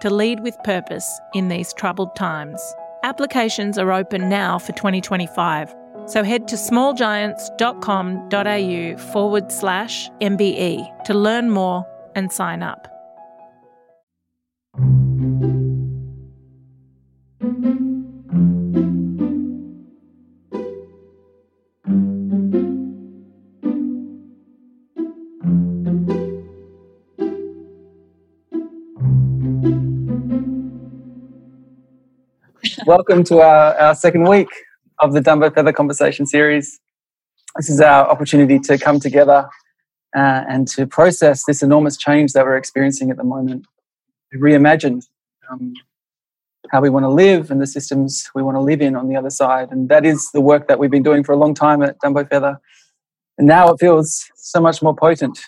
to lead with purpose in these troubled times. Applications are open now for 2025, so head to smallgiants.com.au forward slash MBE to learn more and sign up. Welcome to our, our second week of the Dumbo Feather Conversation series. This is our opportunity to come together uh, and to process this enormous change that we're experiencing at the moment. We reimagine um, how we want to live and the systems we want to live in on the other side. And that is the work that we've been doing for a long time at Dumbo Feather. And now it feels so much more potent.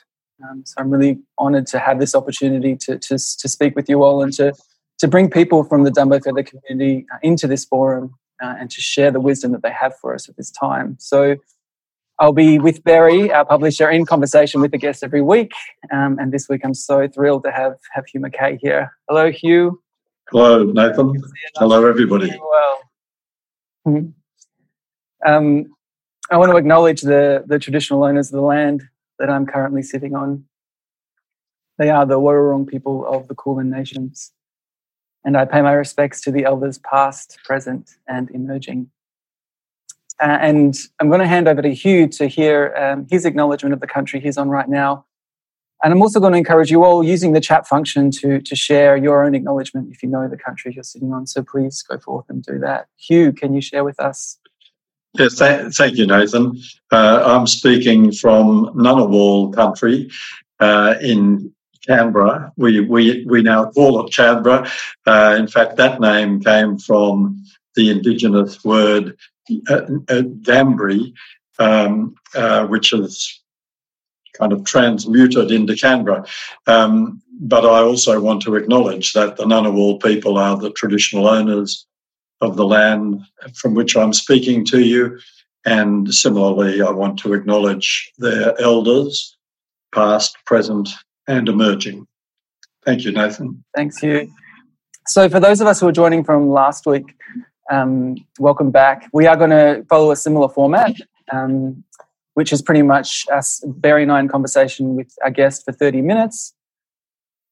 Um, so I'm really honored to have this opportunity to, to, to speak with you all and to to bring people from the Dumbo Feather community uh, into this forum uh, and to share the wisdom that they have for us at this time. So I'll be with Berry, our publisher, in conversation with the guests every week. Um, and this week I'm so thrilled to have, have Hugh Mackay here. Hello, Hugh. Hello, Nathan. Hello, everybody. Well. Mm-hmm. Um, I want to acknowledge the, the traditional owners of the land that I'm currently sitting on. They are the Wurrung people of the Kulin Nations and I pay my respects to the elders past, present, and emerging. Uh, and I'm going to hand over to Hugh to hear um, his acknowledgement of the country he's on right now. And I'm also going to encourage you all using the chat function to, to share your own acknowledgement if you know the country you're sitting on. So please go forth and do that. Hugh, can you share with us? Yes, th- thank you, Nathan. Uh, I'm speaking from Ngunnawal country uh, in Canberra. We, we, we now call it Canberra. Uh, in fact, that name came from the indigenous word uh, uh, um, uh, which is kind of transmuted into Canberra. Um, but I also want to acknowledge that the Ngunnawal people are the traditional owners of the land from which I'm speaking to you. And similarly, I want to acknowledge their elders, past, present, and emerging. Thank you, Nathan. Thanks, Hugh. So, for those of us who are joining from last week, um, welcome back. We are going to follow a similar format, um, which is pretty much us, Berry and I, in conversation with our guest for 30 minutes.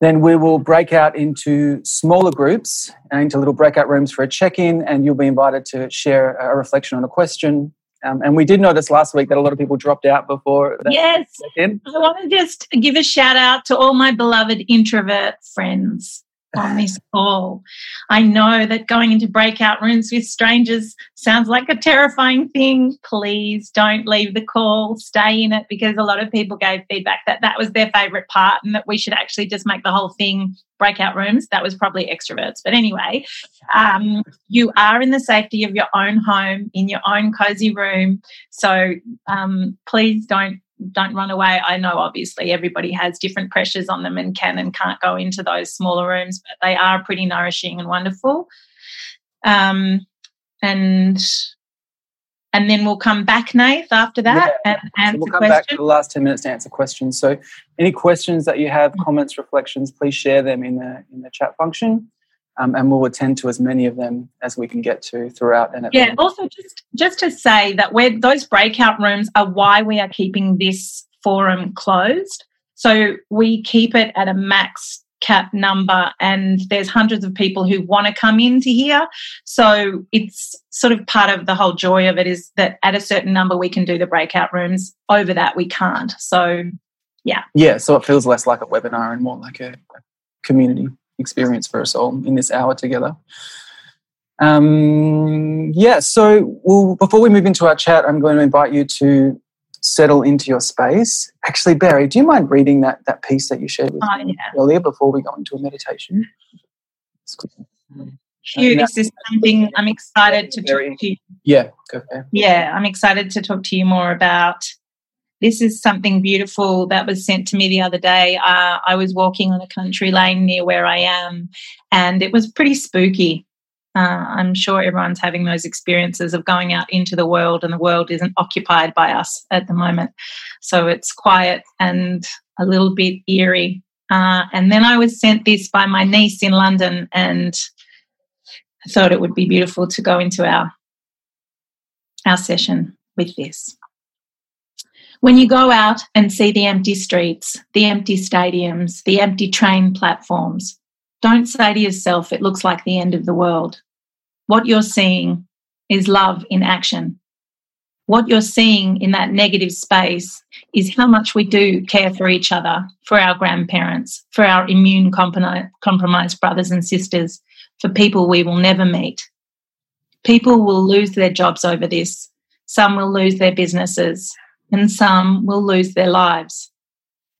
Then we will break out into smaller groups and into little breakout rooms for a check in, and you'll be invited to share a reflection on a question um, and we did notice last week that a lot of people dropped out before. yes. I want to just give a shout out to all my beloved introvert friends on this call. I know that going into breakout rooms with strangers sounds like a terrifying thing. Please don't leave the call, stay in it because a lot of people gave feedback that that was their favorite part and that we should actually just make the whole thing breakout rooms. That was probably extroverts. But anyway, um, you are in the safety of your own home, in your own cozy room. So um, please don't don't run away. I know obviously everybody has different pressures on them and can and can't go into those smaller rooms, but they are pretty nourishing and wonderful. Um, and and then we'll come back, Nath, after that yeah. and answer so we'll come questions. back for the last 10 minutes to answer questions. So any questions that you have, comments, reflections, please share them in the in the chat function um, and we'll attend to as many of them as we can get to throughout. And yeah, also just just to say that we're, those breakout rooms are why we are keeping this forum closed. So we keep it at a max cap number and there's hundreds of people who want to come into here so it's sort of part of the whole joy of it is that at a certain number we can do the breakout rooms. Over that we can't. So yeah. Yeah so it feels less like a webinar and more like a community experience for us all in this hour together. Um, yeah, so we'll, before we move into our chat, I'm going to invite you to settle into your space. Actually, Berry, do you mind reading that, that piece that you shared with oh, me yeah. earlier before we go into a meditation? Hugh, this is something I'm excited to talk to you. Yeah, go it. Yeah, I'm excited to talk to you more about. This is something beautiful that was sent to me the other day. Uh, I was walking on a country lane near where I am, and it was pretty spooky. Uh, I'm sure everyone's having those experiences of going out into the world, and the world isn't occupied by us at the moment. So it's quiet and a little bit eerie. Uh, and then I was sent this by my niece in London, and I thought it would be beautiful to go into our our session with this. When you go out and see the empty streets, the empty stadiums, the empty train platforms, don't say to yourself, it looks like the end of the world. What you're seeing is love in action. What you're seeing in that negative space is how much we do care for each other, for our grandparents, for our immune compromised brothers and sisters, for people we will never meet. People will lose their jobs over this. Some will lose their businesses and some will lose their lives.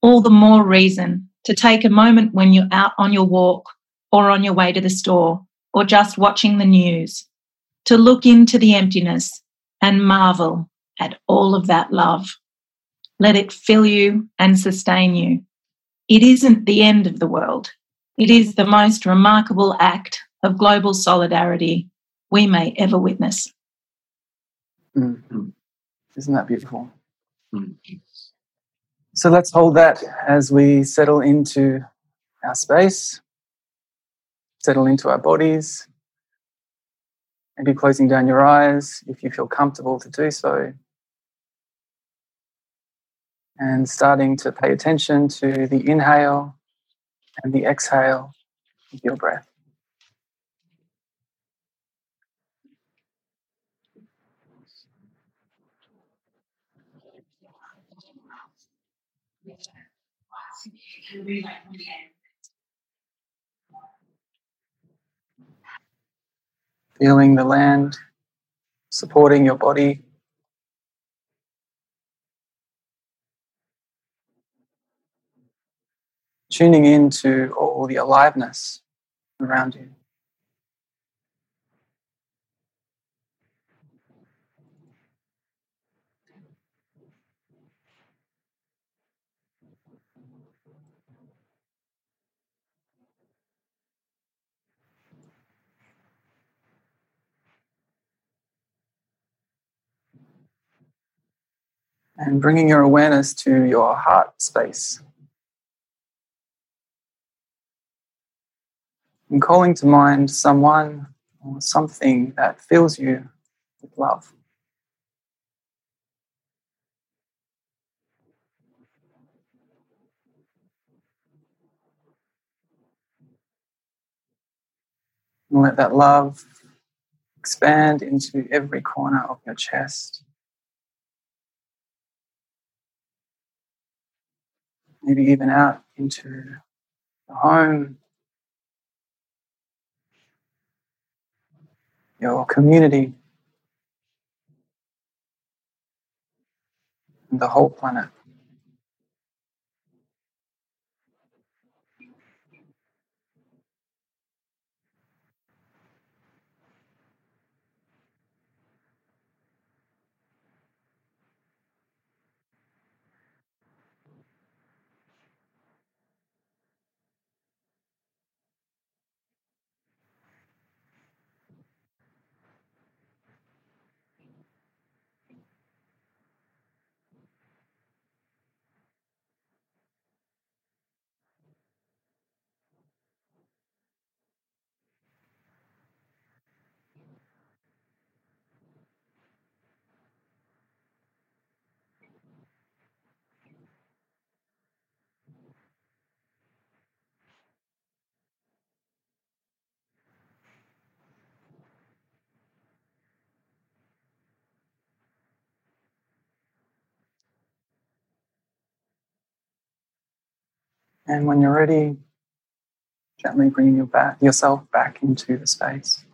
All the more reason to take a moment when you're out on your walk or on your way to the store or just watching the news to look into the emptiness and marvel at all of that love. Let it fill you and sustain you. It isn't the end of the world. It is the most remarkable act of global solidarity we may ever witness. Mm. Isn't that beautiful? So let's hold that as we settle into our space, settle into our bodies. Maybe closing down your eyes if you feel comfortable to do so. And starting to pay attention to the inhale and the exhale of your breath. Feeling the land supporting your body. Tuning into all the aliveness around you. And bringing your awareness to your heart space. And calling to mind someone or something that fills you with love. And let that love expand into every corner of your chest. Maybe even out into the home, your community, the whole planet. And when you're ready, gently bring your back, yourself back into the space.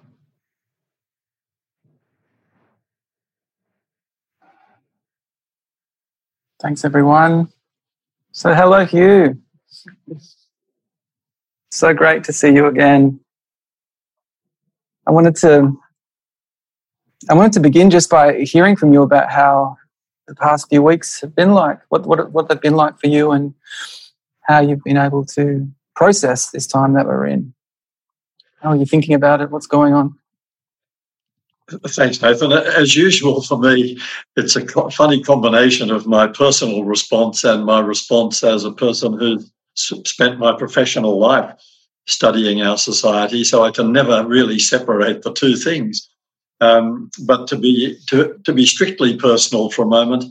Thanks, everyone. So, hello, Hugh. So great to see you again. I wanted to I wanted to begin just by hearing from you about how the past few weeks have been like, what what what they've been like for you, and how you've been able to process this time that we're in. How are you thinking about it? What's going on? Thanks, Nathan. As usual for me, it's a funny combination of my personal response and my response as a person who's spent my professional life studying our society. So I can never really separate the two things. Um, but to be to, to be strictly personal for a moment,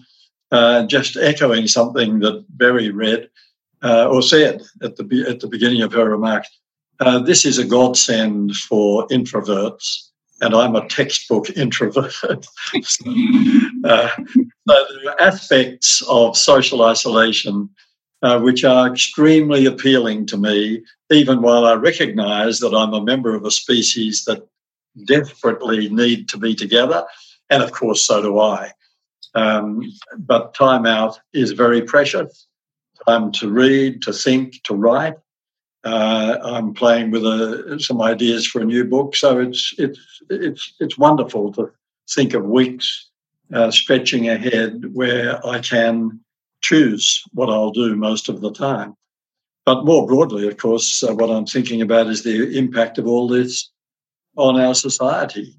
uh, just echoing something that Berry read uh, or said at the at the beginning of her remarks, uh, this is a godsend for introverts and I'm a textbook introvert. uh, there are aspects of social isolation uh, which are extremely appealing to me, even while I recognize that I'm a member of a species that desperately need to be together. And of course, so do I. Um, but time out is very precious. Time to read, to think, to write. Uh, I'm playing with a, some ideas for a new book, so it's it's it's it's wonderful to think of weeks uh, stretching ahead where I can choose what I'll do most of the time. But more broadly, of course, uh, what I'm thinking about is the impact of all this on our society.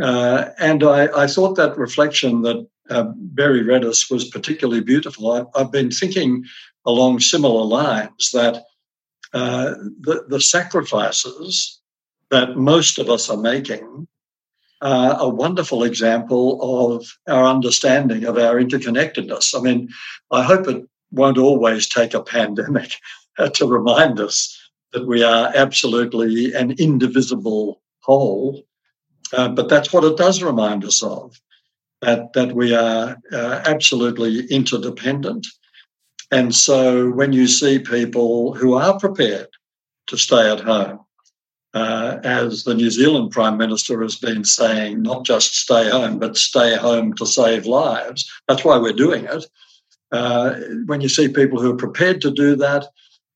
Uh, and I, I, thought that reflection that uh, Berry Redis was particularly beautiful. I, I've been thinking along similar lines that uh, the, the sacrifices that most of us are making are a wonderful example of our understanding of our interconnectedness. I mean, I hope it won't always take a pandemic to remind us that we are absolutely an indivisible whole, uh, but that's what it does remind us of. That, that we are uh, absolutely interdependent and so when you see people who are prepared to stay at home, uh, as the New Zealand Prime Minister has been saying, not just stay home, but stay home to save lives. That's why we're doing it. Uh, when you see people who are prepared to do that,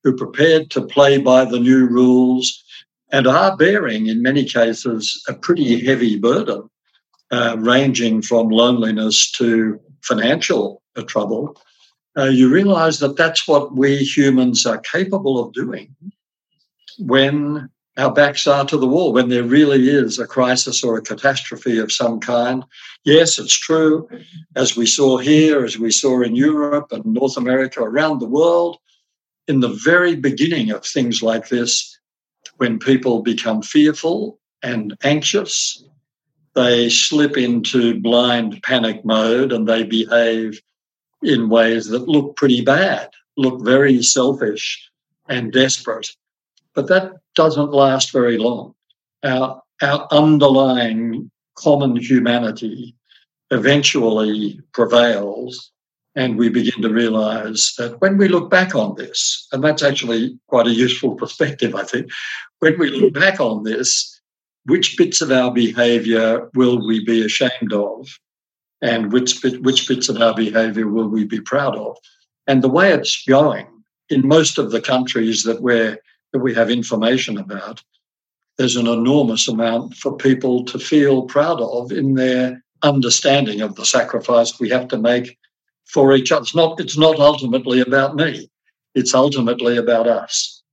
who are prepared to play by the new rules, and are bearing, in many cases, a pretty heavy burden, uh, ranging from loneliness to financial trouble, uh, you realize that that's what we humans are capable of doing when our backs are to the wall, when there really is a crisis or a catastrophe of some kind. Yes, it's true, as we saw here, as we saw in Europe and North America, around the world, in the very beginning of things like this, when people become fearful and anxious, they slip into blind panic mode and they behave in ways that look pretty bad, look very selfish and desperate. But that doesn't last very long. Our, our underlying common humanity eventually prevails, and we begin to realize that when we look back on this, and that's actually quite a useful perspective, I think, when we look back on this, which bits of our behavior will we be ashamed of? and which bit, which bits of our behaviour will we be proud of. And the way it's going in most of the countries that we that we have information about, there's an enormous amount for people to feel proud of in their understanding of the sacrifice we have to make for each other. It's not, it's not ultimately about me. It's ultimately about us.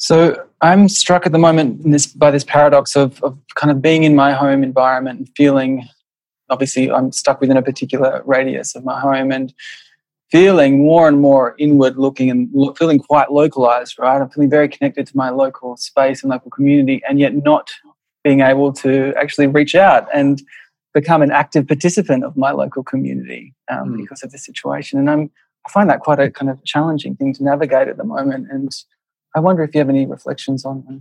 So I'm struck at the moment this, by this paradox of, of kind of being in my home environment and feeling, obviously, I'm stuck within a particular radius of my home and feeling more and more inward looking and lo- feeling quite localized, right? I'm feeling very connected to my local space and local community, and yet not being able to actually reach out and become an active participant of my local community um, mm. because of the situation. And I'm, I find that quite a kind of challenging thing to navigate at the moment. And I wonder if you have any reflections on them.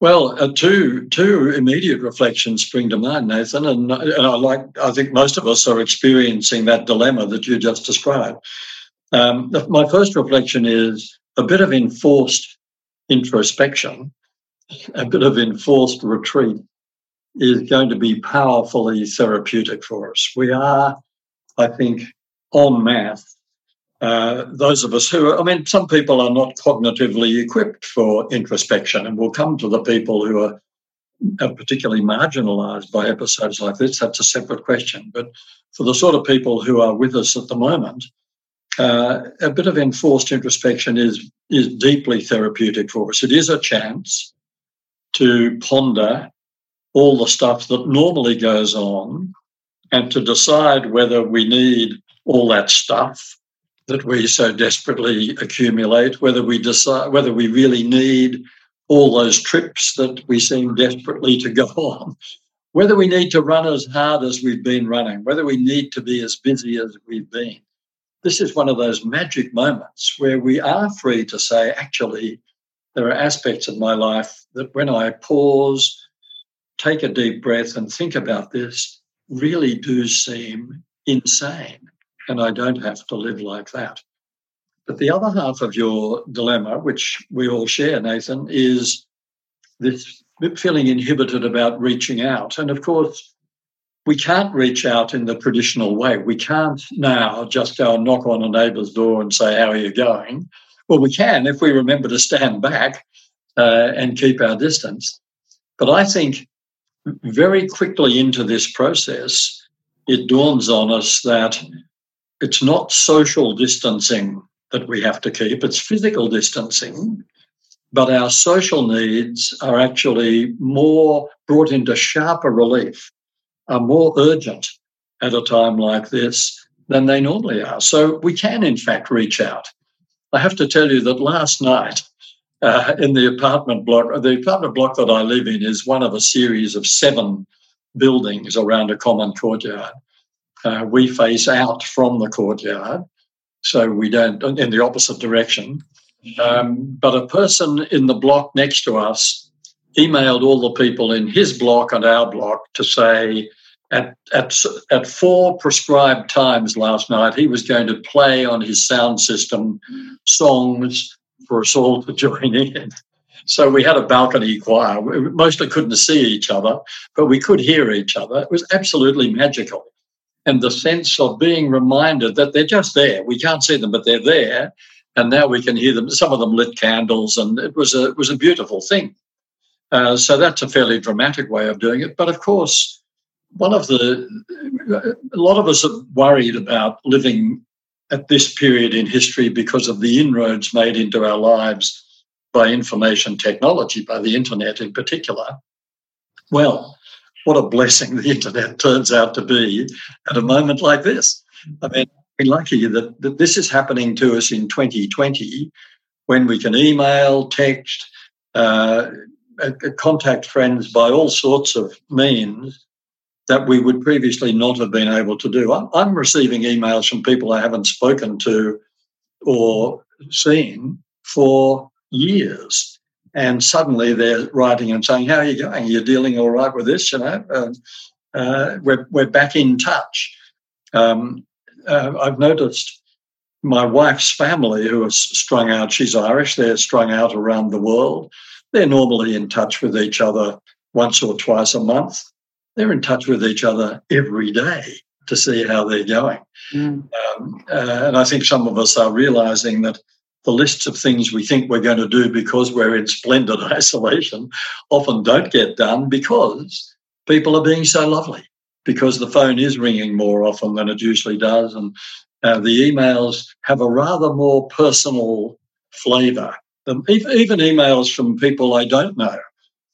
Well, uh, two two immediate reflections spring to mind, Nathan, and, and I like. I think most of us are experiencing that dilemma that you just described. Um, my first reflection is a bit of enforced introspection, a bit of enforced retreat is going to be powerfully therapeutic for us. We are, I think, en masse uh, those of us who, I mean, some people are not cognitively equipped for introspection, and we'll come to the people who are, are particularly marginalized by episodes like this. That's a separate question. But for the sort of people who are with us at the moment, uh, a bit of enforced introspection is is deeply therapeutic for us. It is a chance to ponder all the stuff that normally goes on and to decide whether we need all that stuff that we so desperately accumulate, whether we decide whether we really need all those trips that we seem desperately to go on, whether we need to run as hard as we've been running, whether we need to be as busy as we've been. This is one of those magic moments where we are free to say, actually, there are aspects of my life that when I pause, take a deep breath, and think about this, really do seem insane and I don't have to live like that. But the other half of your dilemma, which we all share, Nathan, is this feeling inhibited about reaching out. And of course, we can't reach out in the traditional way. We can't now just go and knock on a neighbour's door and say, How are you going? Well, we can if we remember to stand back uh, and keep our distance. But I think very quickly into this process, it dawns on us that it's not social distancing that we have to keep, it's physical distancing. But our social needs are actually more brought into sharper relief, are more urgent at a time like this than they normally are. So we can, in fact, reach out. I have to tell you that last night, uh, in the apartment block, the apartment block that I live in is one of a series of seven buildings around a common courtyard uh, we face out from the courtyard, so we don't in the opposite direction. Um, but a person in the block next to us emailed all the people in his block and our block to say at, at, at four prescribed times last night he was going to play on his sound system songs for us all to join in. So we had a balcony choir. We mostly couldn't see each other, but we could hear each other. It was absolutely magical and the sense of being reminded that they're just there. We can't see them, but they're there. And now we can hear them. Some of them lit candles, and it was a, it was a beautiful thing. Uh, so that's a fairly dramatic way of doing it. But of course, one of the, a lot of us are worried about living at this period in history because of the inroads made into our lives by information technology, by the internet in particular. Well, what a blessing the internet turns out to be at a moment like this. I mean, we're lucky that, that this is happening to us in 2020 when we can email, text, uh, uh, contact friends by all sorts of means that we would previously not have been able to do. I'm, I'm receiving emails from people I haven't spoken to or seen for years and suddenly they're writing and saying, "How are you going? You're dealing all right with this?" You know, um, uh, we're we're back in touch. Um, uh, I've noticed my wife's family, who are strung out. She's Irish. They're strung out around the world. They're normally in touch with each other once or twice a month. They're in touch with each other every day to see how they're going. Mm. Um, uh, and I think some of us are realizing that the lists of things we think we're going to do because we're in splendid isolation often don't get done because people are being so lovely, because the phone is ringing more often than it usually does. And uh, the emails have a rather more personal flavour. Even emails from people I don't know,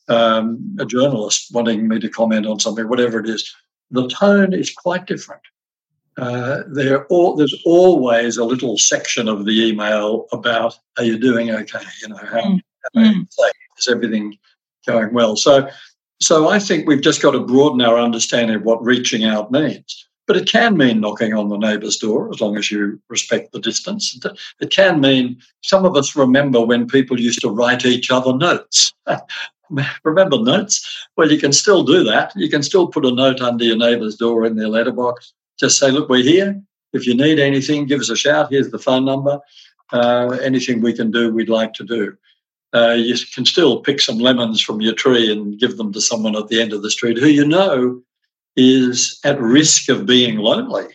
um, a journalist wanting me to comment on something, whatever it is, the tone is quite different uh, there all, there's always a little section of the email about are you doing okay? You know, how, mm. mm. is everything going well? So, so I think we've just got to broaden our understanding of what reaching out means. But it can mean knocking on the neighbour's door as long as you respect the distance. It can mean some of us remember when people used to write each other notes. remember notes? Well, you can still do that. You can still put a note under your neighbour's door in their letterbox just say, look, we're here. If you need anything, give us a shout. Here's the phone number. Uh, anything we can do, we'd like to do. Uh, you can still pick some lemons from your tree and give them to someone at the end of the street who you know is at risk of being lonely.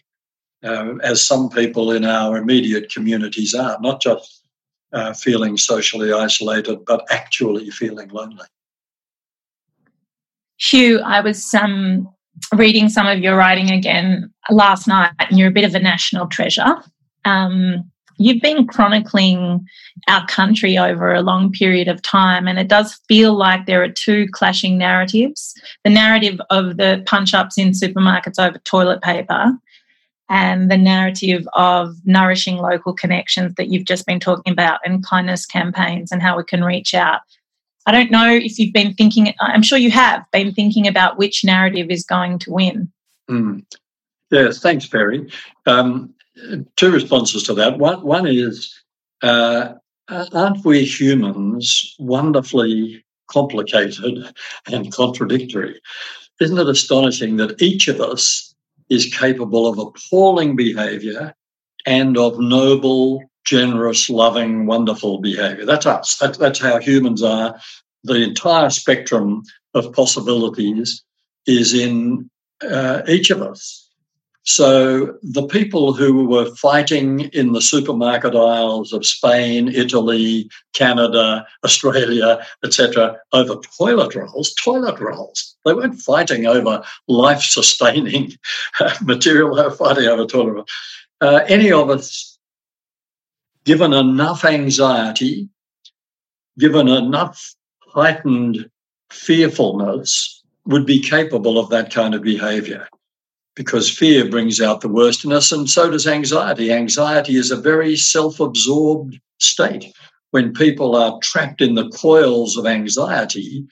uh, as some people in our immediate communities are, not just uh, feeling socially isolated, but actually feeling lonely. Hugh, I was um, reading some of your writing again last night, and you're a bit of a national treasure. Um, you've been chronicling our country over a long period of time, and it does feel like there are two clashing narratives the narrative of the punch ups in supermarkets over toilet paper. And the narrative of nourishing local connections that you've just been talking about, and kindness campaigns, and how we can reach out. I don't know if you've been thinking, I'm sure you have been thinking about which narrative is going to win. Mm. Yes, thanks, Berry. Um, two responses to that. One, one is, uh, aren't we humans wonderfully complicated and contradictory? Isn't it astonishing that each of us is capable of appalling behavior and of noble, generous, loving, wonderful behavior? That's us. That's, that's how humans are. The entire spectrum of possibilities is in uh, each of us. So the people who were fighting in the supermarket aisles of Spain, Italy, Canada, Australia, etc., over toilet rolls, toilet rolls. They weren't fighting over life-sustaining material. They were fighting over toilet rolls. Uh, any of us, given enough anxiety, given enough heightened fearfulness, would be capable of that kind of behaviour because fear brings out the worst in us, and so does anxiety. Anxiety is a very self absorbed state. When people are trapped in the coils of anxiety,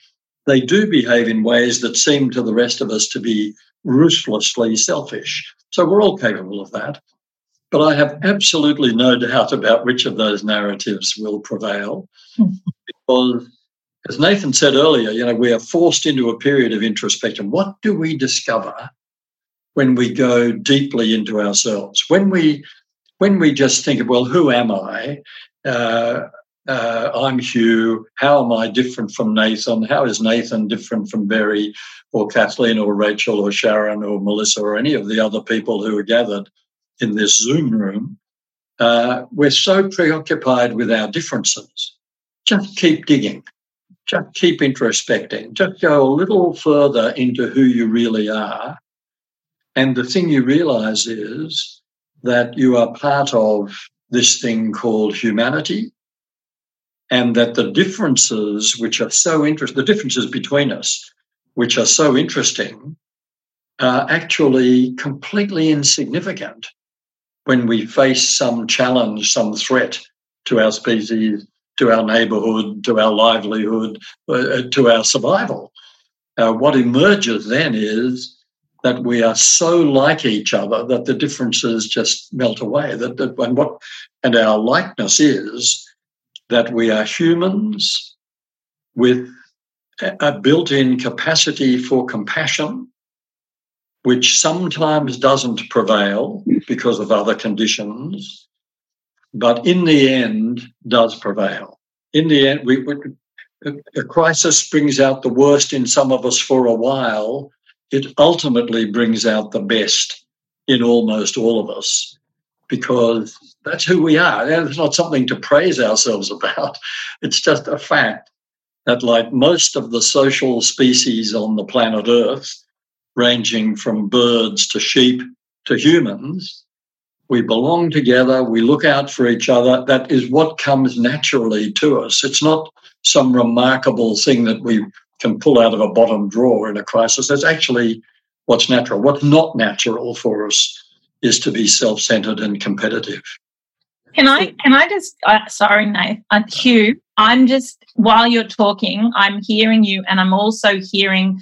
they do behave in ways that seem to the rest of us to be ruthlessly selfish. So we're all capable of that. But I have absolutely no doubt about which of those narratives will prevail. because, as Nathan said earlier, you know, we are forced into a period of introspection. What do we discover when we go deeply into ourselves. When we when we just think of, well, who am I? Uh, uh, I'm Hugh. How am I different from Nathan? How is Nathan different from Berry or Kathleen or Rachel or Sharon or Melissa or any of the other people who are gathered in this Zoom room? Uh, we're so preoccupied with our differences. Just keep digging. Just keep introspecting. Just go a little further into who you really are and the thing you realize is that you are part of this thing called humanity, and that the differences, which are so interesting, the differences between us, which are so interesting, are actually completely insignificant when we face some challenge, some threat to our species, to our neighborhood, to our livelihood, uh, to our survival. Uh, what emerges then is that we are so like each other that the differences just melt away. That, that and what and our likeness is that we are humans with a built-in capacity for compassion, which sometimes doesn't prevail because of other conditions, but in the end does prevail. In the end, we, we a crisis brings out the worst in some of us for a while, it ultimately brings out the best in almost all of us because that's who we are. It's not something to praise ourselves about. It's just a fact that, like most of the social species on the planet Earth, ranging from birds to sheep to humans, we belong together, we look out for each other. That is what comes naturally to us. It's not some remarkable thing that we can pull out of a bottom drawer in a crisis. That's actually what's natural. What's not natural for us is to be self-centered and competitive. Can I? Can I just? Uh, sorry, Nate. Uh, Hugh, I'm just while you're talking, I'm hearing you, and I'm also hearing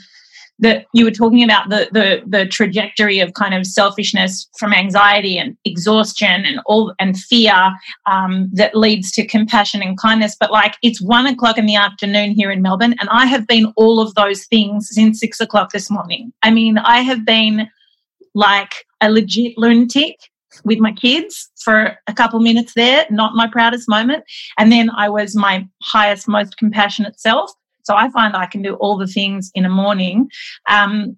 that you were talking about the, the the trajectory of kind of selfishness from anxiety and exhaustion and all and fear um, that leads to compassion and kindness. But like it's one o'clock in the afternoon here in Melbourne, and I have been all of those things since six o'clock this morning. I mean, I have been like a legit lunatic with my kids for a couple minutes there, not my proudest moment. And then I was my highest, most compassionate self. So I find I can do all the things in a morning. Um,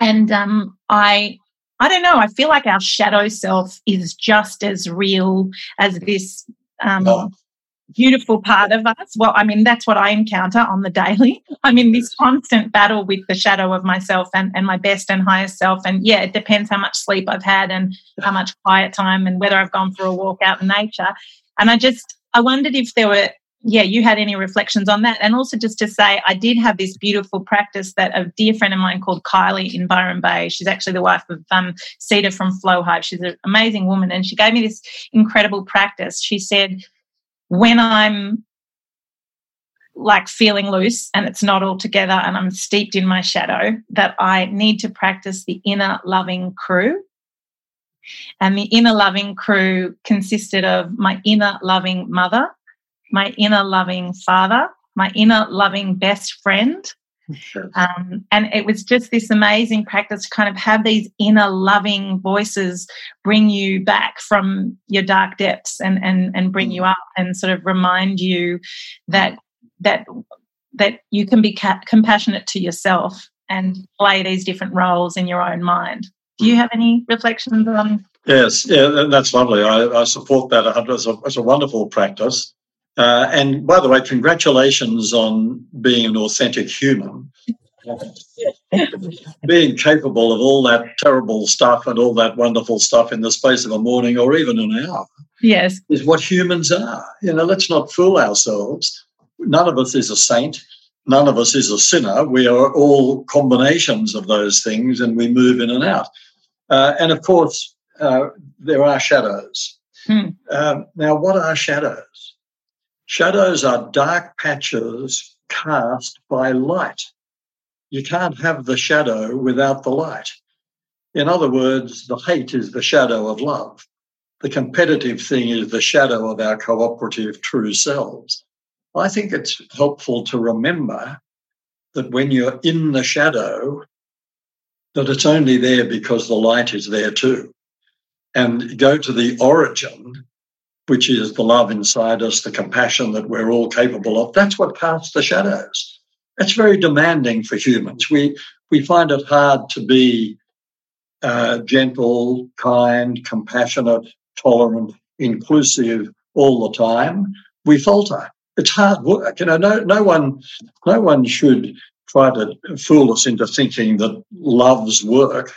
and um, I I don't know. I feel like our shadow self is just as real as this um, oh. beautiful part of us. Well, I mean, that's what I encounter on the daily. I'm in this constant battle with the shadow of myself and, and my best and highest self. And yeah, it depends how much sleep I've had and how much quiet time and whether I've gone for a walk out in nature. And I just, I wondered if there were yeah, you had any reflections on that? And also just to say, I did have this beautiful practice that a dear friend of mine called Kylie in Byron Bay. She's actually the wife of um, Cedar from Flow Hive. She's an amazing woman. And she gave me this incredible practice. She said, when I'm like feeling loose and it's not all together and I'm steeped in my shadow, that I need to practice the inner loving crew. And the inner loving crew consisted of my inner loving mother, my inner loving father, my inner loving best friend. Um, and it was just this amazing practice to kind of have these inner loving voices bring you back from your dark depths and, and, and bring you mm. up and sort of remind you that that that you can be ca- compassionate to yourself and play these different roles in your own mind. Do you have any reflections on? Yes, yeah, that's lovely. I, I support that. It's a, it's a wonderful practice. Uh, and by the way, congratulations on being an authentic human. being capable of all that terrible stuff and all that wonderful stuff in the space of a morning or even an hour. Yes. Is what humans are. You know, let's not fool ourselves. None of us is a saint. None of us is a sinner. We are all combinations of those things and we move in and out. Uh, and of course, uh, there are shadows. Hmm. Um, now, what are shadows? Shadows are dark patches cast by light. You can't have the shadow without the light. In other words, the hate is the shadow of love. The competitive thing is the shadow of our cooperative true selves. I think it's helpful to remember that when you're in the shadow, that it's only there because the light is there too. And go to the origin which is the love inside us, the compassion that we're all capable of. That's what casts the shadows. That's very demanding for humans. We we find it hard to be uh, gentle, kind, compassionate, tolerant, inclusive all the time. We falter. It's hard work. You know, no no one no one should try to fool us into thinking that love's work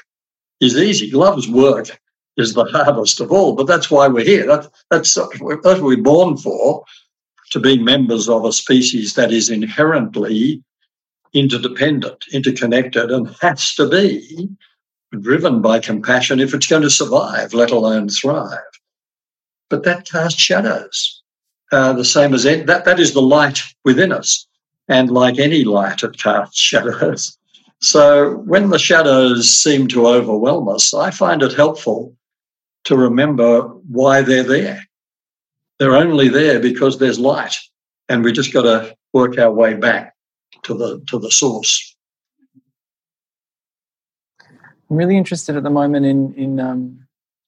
is easy. Love's work is the hardest of all. But that's why we're here. That, that's, that's what we're born for, to be members of a species that is inherently interdependent, interconnected, and has to be driven by compassion if it's going to survive, let alone thrive. But that casts shadows, uh, the same as that. That is the light within us, and like any light, it casts shadows. So when the shadows seem to overwhelm us, I find it helpful to remember why they're there. They're only there because there's light, and we just got to work our way back to the to the source. I'm really interested at the moment in in um,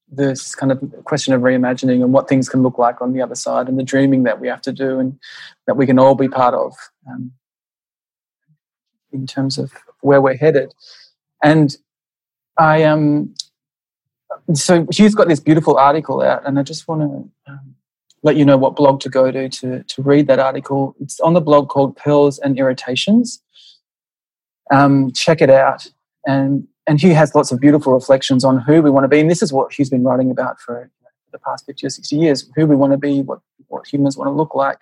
this kind of question of reimagining and what things can look like on the other side, and the dreaming that we have to do, and that we can all be part of, um, in terms of where we're headed. And I um so Hugh's got this beautiful article out, and I just want to um, let you know what blog to go to, to to read that article. It's on the blog called Pearls and Irritations. Um, check it out, and and Hugh has lots of beautiful reflections on who we want to be, and this is what Hugh's been writing about for the past fifty or sixty years: who we want to be, what what humans want to look like.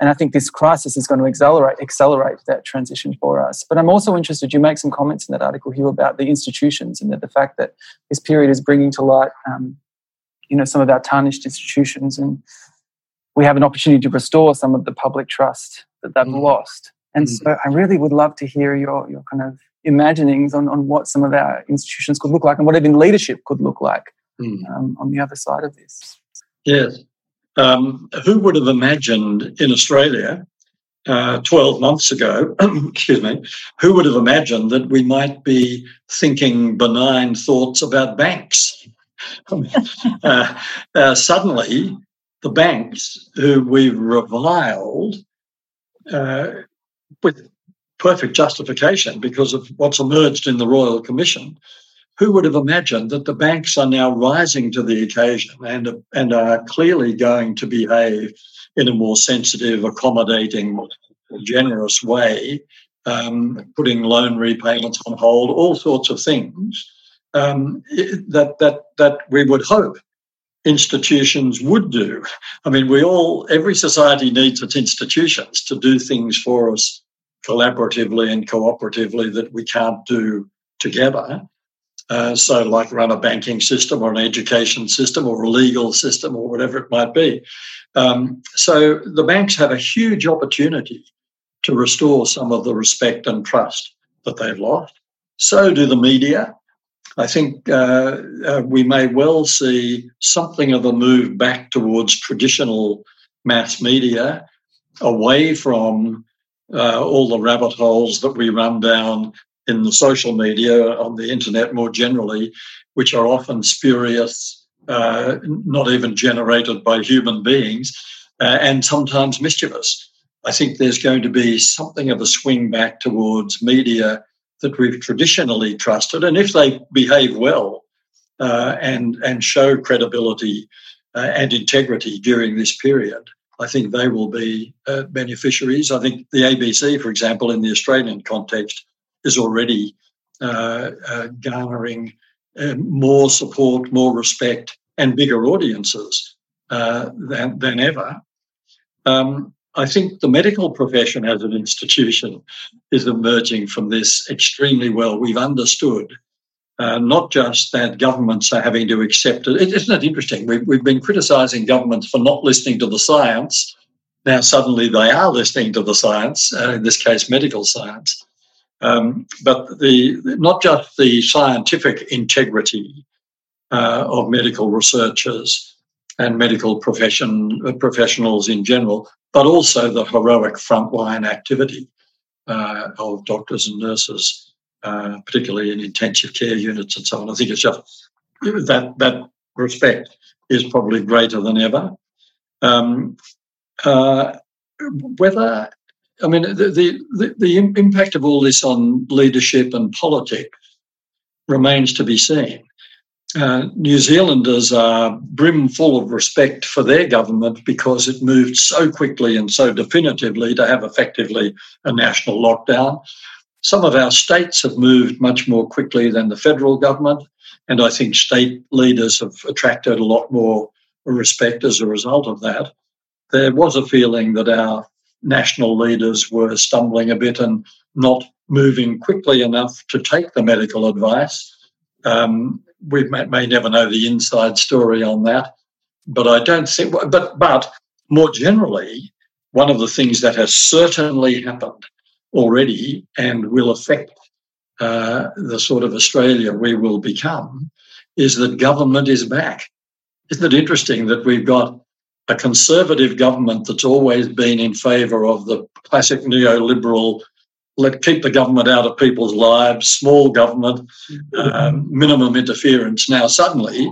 And I think this crisis is going to accelerate accelerate that transition for us. But I'm also interested. You make some comments in that article, Hugh, about the institutions and that the fact that this period is bringing to light, um, you know, some of our tarnished institutions, and we have an opportunity to restore some of the public trust that they've mm. lost. And mm. so, I really would love to hear your your kind of imaginings on, on what some of our institutions could look like and what even leadership could look like mm. um, on the other side of this. Yes. Um, who would have imagined in Australia uh, 12 months ago, excuse me, who would have imagined that we might be thinking benign thoughts about banks? uh, uh, suddenly, the banks who we've reviled uh, with perfect justification because of what's emerged in the Royal Commission, who would have imagined that the banks are now rising to the occasion and, and are clearly going to behave in a more sensitive, accommodating, generous way, um, putting loan repayments on hold, all sorts of things um, that that that we would hope institutions would do. I mean, we all, every society needs its institutions to do things for us collaboratively and cooperatively that we can't do together. Uh, so, like run a banking system or an education system or a legal system or whatever it might be. Um, so, the banks have a huge opportunity to restore some of the respect and trust that they've lost. So do the media. I think uh, uh, we may well see something of a move back towards traditional mass media, away from uh, all the rabbit holes that we run down in the social media, on the internet more generally, which are often spurious, uh, not even generated by human beings, uh, and sometimes mischievous. I think there's going to be something of a swing back towards media that we've traditionally trusted, and if they behave well uh, and and show credibility uh, and integrity during this period, I think they will be uh, beneficiaries. I think the ABC, for example, in the Australian context, is already uh, uh, garnering uh, more support, more respect, and bigger audiences than than ever. Um, I think the medical profession as an institution is emerging from this extremely well. We've understood uh, not just that governments are having to accept it. Isn't it interesting? We've, we've been criticizing governments for not listening to the science. Now, suddenly they are listening to the science, uh, in this case, medical science. Um, but the not just the scientific integrity uh, of medical researchers and medical profession uh, professionals in general, but also the heroic frontline activity uh, of doctors and nurses, uh, particularly in intensive care units and so on. I think it's just that that respect is probably greater than ever. Um, uh, whether I mean the, the the impact of all this on leadership and politics remains to be seen uh, New Zealanders are brimful of respect for their government because it moved so quickly and so definitively to have effectively a national lockdown. Some of our states have moved much more quickly than the federal government, and I think state leaders have attracted a lot more respect as a result of that. There was a feeling that our national leaders were stumbling a bit and not moving quickly enough to take the medical advice. Um, we may, may never know the inside story on that, but I don't think. But but more generally, one of the things that has certainly happened already and will affect uh, the sort of Australia we will become is that government is back. Isn't it interesting that we've got a conservative government that's always been in favour of the classic neoliberal let keep the government out of people's lives, small government, um, minimum interference. Now, suddenly,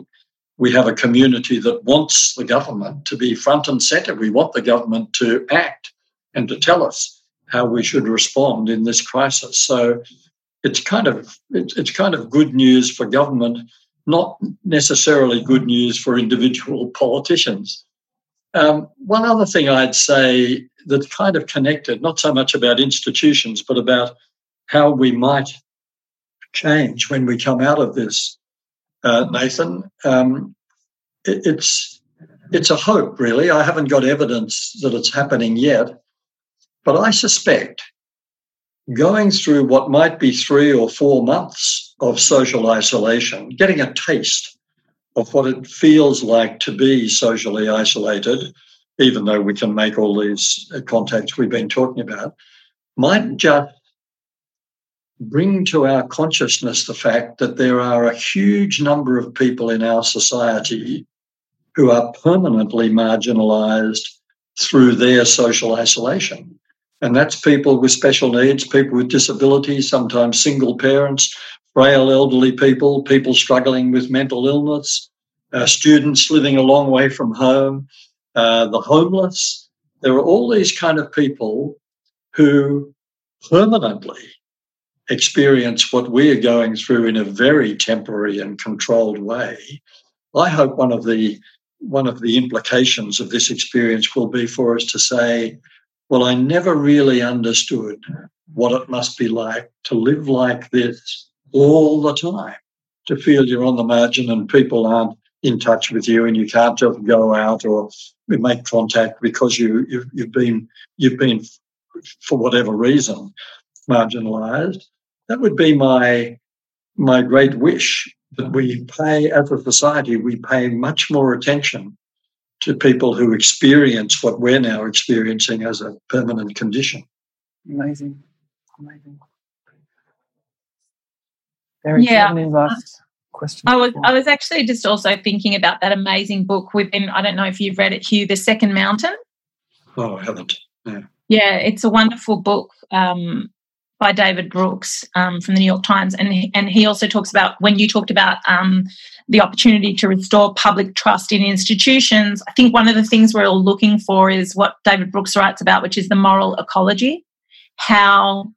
we have a community that wants the government to be front and centre. We want the government to act and to tell us how we should respond in this crisis. So, it's kind of it's kind of good news for government, not necessarily good news for individual politicians. Um, one other thing I'd say that's kind of connected, not so much about institutions, but about how we might change when we come out of this, uh, Nathan. Um, it, it's it's a hope, really. I haven't got evidence that it's happening yet, but I suspect going through what might be three or four months of social isolation, getting a taste of what it feels like to be socially isolated, even though we can make all these uh, contacts we've been talking about, might just bring to our consciousness the fact that there are a huge number of people in our society who are permanently marginalized through their social isolation. And that's people with special needs, people with disabilities, sometimes single parents, frail elderly people, people struggling with mental illness, uh, students living a long way from home, uh, the homeless. There are all these kind of people who permanently experience what we are going through in a very temporary and controlled way, I hope one of the one of the implications of this experience will be for us to say, well, I never really understood what it must be like to live like this all the time, to feel you're on the margin and people aren't in touch with you and you can't just go out or make contact because you, you've, you've been you've been for whatever reason marginalized. That would be my my great wish that we pay as a society we pay much more attention to people who experience what we're now experiencing as a permanent condition. Amazing. Amazing. Very yeah. last question i was i was actually just also thinking about that amazing book within i don't know if you've read it hugh the second mountain. Oh i haven't. Yeah, yeah it's a wonderful book um, by David Brooks um, from the New York Times, and he, and he also talks about when you talked about um, the opportunity to restore public trust in institutions. I think one of the things we're all looking for is what David Brooks writes about, which is the moral ecology, how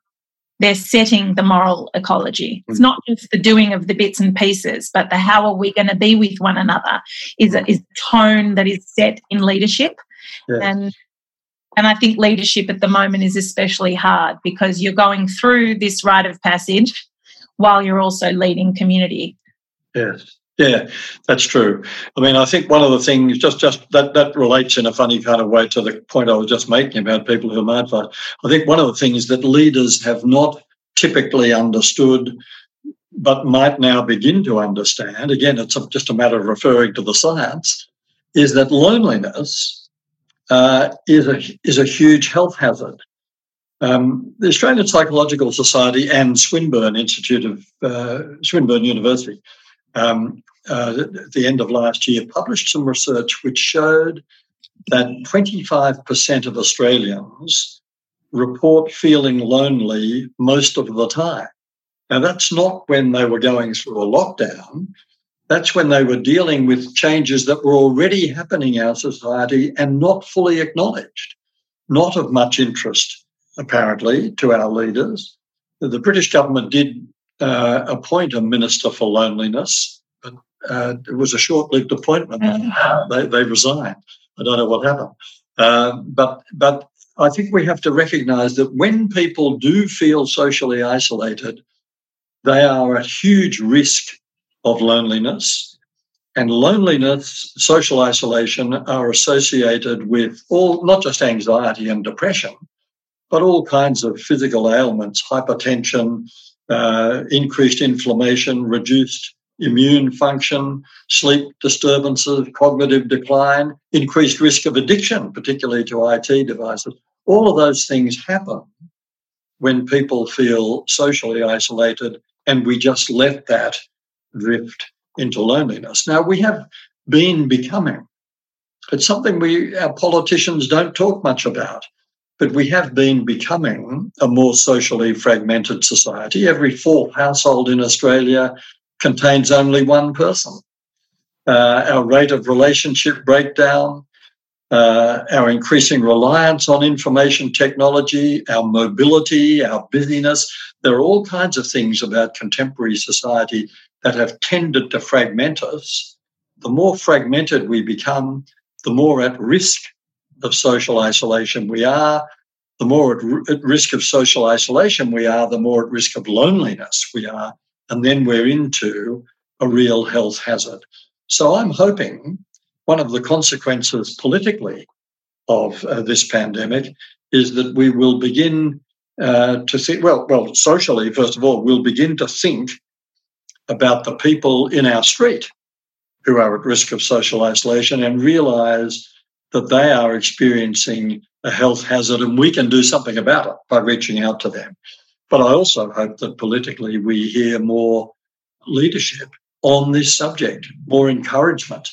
they're setting the moral ecology. It's mm. not just the doing of the bits and pieces, but the how are we going to be with one another is a, is tone that is set in leadership. Yes. And and I think leadership at the moment is especially hard because you're going through this rite of passage while you're also leading community. Yes. Yeah, that's true. I mean, I think one of the things just just that that relates in a funny kind of way to the point I was just making about people who are marginalised. I think one of the things that leaders have not typically understood, but might now begin to understand. Again, it's just a matter of referring to the science. Is that loneliness uh, is a is a huge health hazard. Um, the Australian Psychological Society and Swinburne Institute of uh, Swinburne University, um, uh, at the end of last year, published some research which showed that 25% of Australians report feeling lonely most of the time. Now, that's not when they were going through a lockdown that's when they were dealing with changes that were already happening in our society and not fully acknowledged, not of much interest, apparently, to our leaders. The British government did uh, appoint a minister for loneliness, uh, it was a short lived appointment. Mm. They, they, resigned. I don't know what happened. Uh, but, but I think we have to recognize that when people do feel socially isolated, they are at huge risk of loneliness. And loneliness, social isolation are associated with all, not just anxiety and depression, but all kinds of physical ailments, hypertension, uh, increased inflammation, reduced immune function, sleep disturbances, cognitive decline, increased risk of addiction, particularly to IT devices. All of those things happen when people feel socially isolated, and we just let that drift into loneliness. Now, we have been becoming. It's something we, our politicians don't talk much about, but we have been becoming a more socially fragmented society. Every fourth household in Australia contains only one person. Uh, our rate of relationship breakdown, uh, our increasing reliance on information technology, our mobility, our busyness. There are all kinds of things about contemporary society that have tended to fragment us, the more fragmented we become, the more at risk of social isolation we are. The more at, at risk of social isolation we are, the more at risk of loneliness we are. And then we're into a real health hazard. So I'm hoping one of the consequences politically of uh, this pandemic is that we will begin uh, to think, well, well, socially, first of all, we'll begin to think about the people in our street who are at risk of social isolation and realize that they are experiencing a health hazard and we can do something about it by reaching out to them. But I also hope that politically we hear more leadership on this subject, more encouragement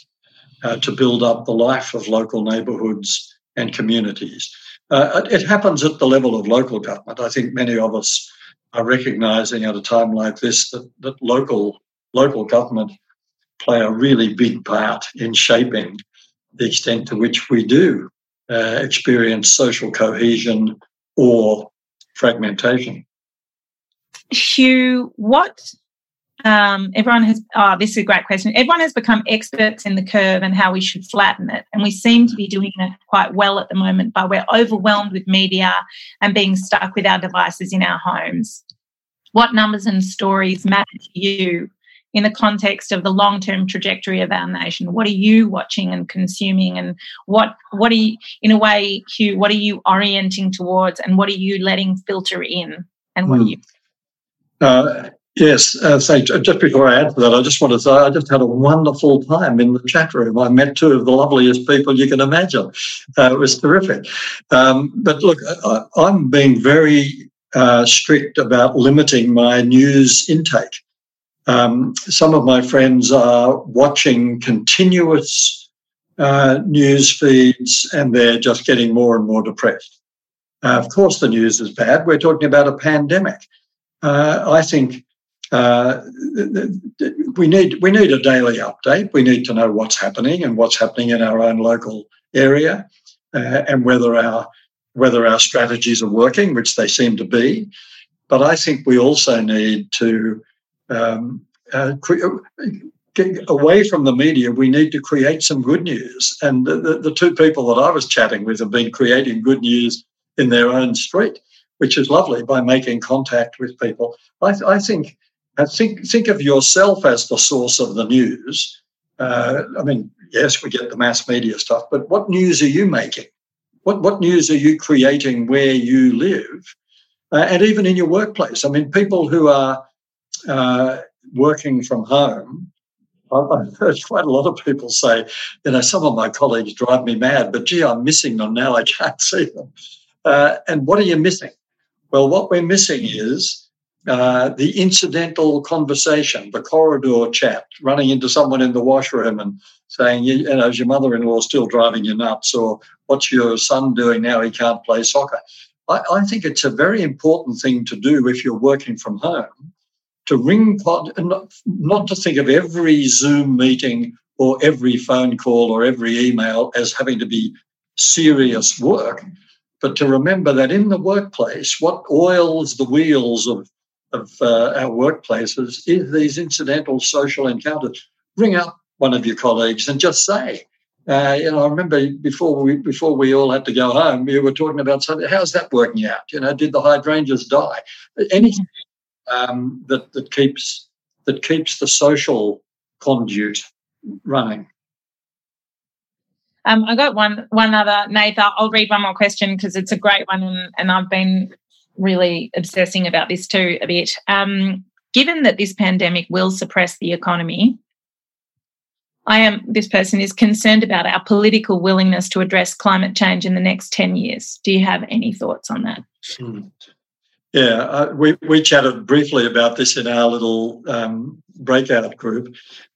uh, to build up the life of local neighbourhoods and communities. Uh, it happens at the level of local government. I think many of us are recognising at a time like this that, that local local government play a really big part in shaping the extent to which we do uh, experience social cohesion or fragmentation. Hugh, what um, everyone has, oh, this is a great question. Everyone has become experts in the curve and how we should flatten it. And we seem to be doing it quite well at the moment, but we're overwhelmed with media and being stuck with our devices in our homes. What numbers and stories matter to you in the context of the long-term trajectory of our nation? What are you watching and consuming, and what what are you, in a way, Hugh? What are you orienting towards, and what are you letting filter in, and what mm. are hmm. you? Uh, Yes, uh, so just before I answer that, I just want to say I just had a wonderful time in the chat room. I met two of the loveliest people you can imagine. Uh, it was terrific. Um, but look, I, am being very uh, strict about limiting my news intake. Um, some of my friends are watching continuous uh, news feeds and they're just getting more and more depressed. Uh, of course, the news is bad. We're talking about a pandemic. Uh, I think uh, we need we need a daily update. We need to know what's happening and what's happening in our own local area, uh, and whether our whether our strategies are working, which they seem to be. But I think we also need to um, uh, get away from the media. We need to create some good news. And the, the, the two people that I was chatting with have been creating good news in their own street, which is lovely by making contact with people. I, I think and think think of yourself as the source of the news. Uh, I mean, yes, we get the mass media stuff, but what news are you making? What what news are you creating where you live, uh, and even in your workplace? I mean, people who are uh, working from home. I've heard quite a lot of people say, you know, some of my colleagues drive me mad, but gee, I'm missing them now. I can't see them. Uh, and what are you missing? Well, what we're missing is uh, the incidental conversation, the corridor chat, running into someone in the washroom and saying, you, you know, is your mother-in-law still driving you nuts? Or what's your son doing now? He can't play soccer. I, I think it's a very important thing to do if you're working from home to ring, not, not to think of every Zoom meeting or every phone call or every email as having to be serious work, but to remember that in the workplace, what oils the wheels of of uh, our workplaces is these incidental social encounters. Ring up one of your colleagues and just say, uh, you know, I remember before we before we all had to go home, you were talking about something. How's that working out? You know, did the hydrangeas die? Anything um, that that keeps that keeps the social conduit running. Um, I got one one other, Nathan. I'll read one more question because it's a great one, and, and I've been really obsessing about this too a bit. Um, given that this pandemic will suppress the economy, I am this person is concerned about our political willingness to address climate change in the next 10 years. Do you have any thoughts on that? Hmm. Yeah, uh, we, we chatted briefly about this in our little um, breakout group.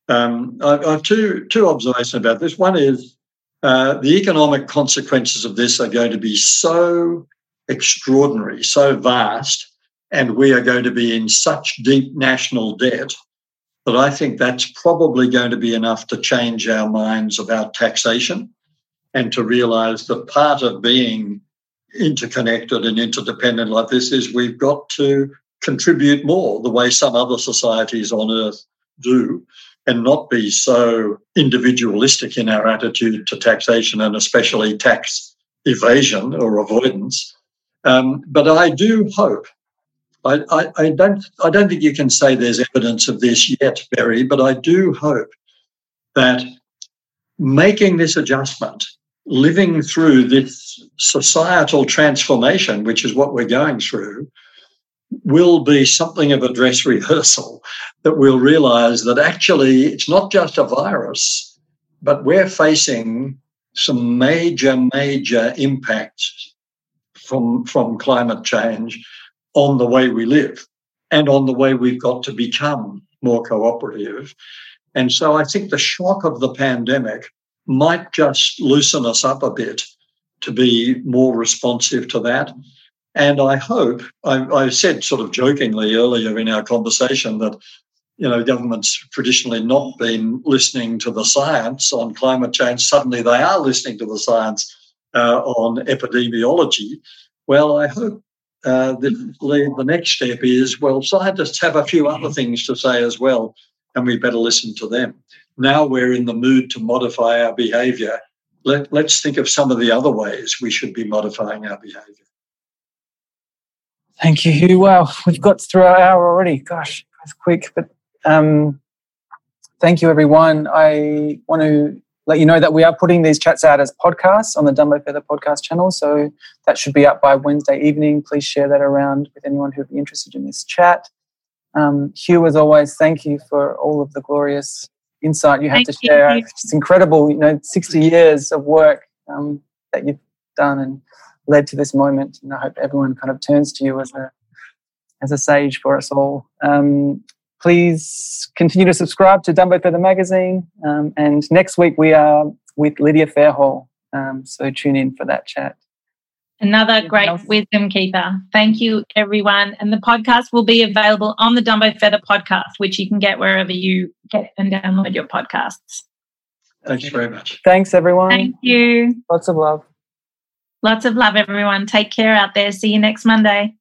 Um, I, I, have two, two observations about this. One is uh, the economic consequences of this are going to be so extraordinary, so vast, and we are going to be in such deep national debt that I think that's probably going to be enough to change our minds about taxation and to realize that part of being interconnected and interdependent like this is we've got to contribute more the way some other societies on earth do and not be so individualistic in our attitude to taxation and especially tax evasion or avoidance um, but I do hope. I, I, I, don't. I don't think you can say there's evidence of this yet, Berry. But I do hope that making this adjustment, living through this societal transformation, which is what we're going through, will be something of a dress rehearsal. That we'll realise that actually it's not just a virus, but we're facing some major, major impacts from, from climate change on the way we live and on the way we've got to become more cooperative. And so I think the shock of the pandemic might just loosen us up a bit to be more responsive to that. And I hope, I, I, said sort of jokingly earlier in our conversation that, you know, governments traditionally not been listening to the science on climate change. Suddenly they are listening to the science uh, on epidemiology. Well, I hope uh, the, the next step is well, scientists have a few other things to say as well, and we better listen to them. Now we're in the mood to modify our behavior. Let, let's think of some of the other ways we should be modifying our behavior. Thank you, Hugh. Wow, we've got through our hour already. Gosh, that's quick. But um, thank you, everyone. I want to let you know that we are putting these chats out as podcasts on the Dumbo Feather podcast channel. So that should be up by Wednesday evening. Please share that around with anyone who'd be interested in this chat. Um, Hugh, as always, thank you for all of the glorious insight you have Thank to you. share. It's incredible, you know, 60 years of work um, that you've done and led to this moment. And I hope everyone kind of turns to you as a as a sage for us all. Um, please continue to subscribe to Dumbo Feather Magazine. Um, and next week we are with Lydia Fairhall. Um, so tune in for that chat. Another great wisdom keeper. Thank you, everyone. And the podcast will be available on the Dumbo Feather podcast, which you can get wherever you get and download your podcasts. Thanks very much. Thanks, everyone. Thank you. Lots of love. Lots of love, everyone. Take care out there. See you next Monday.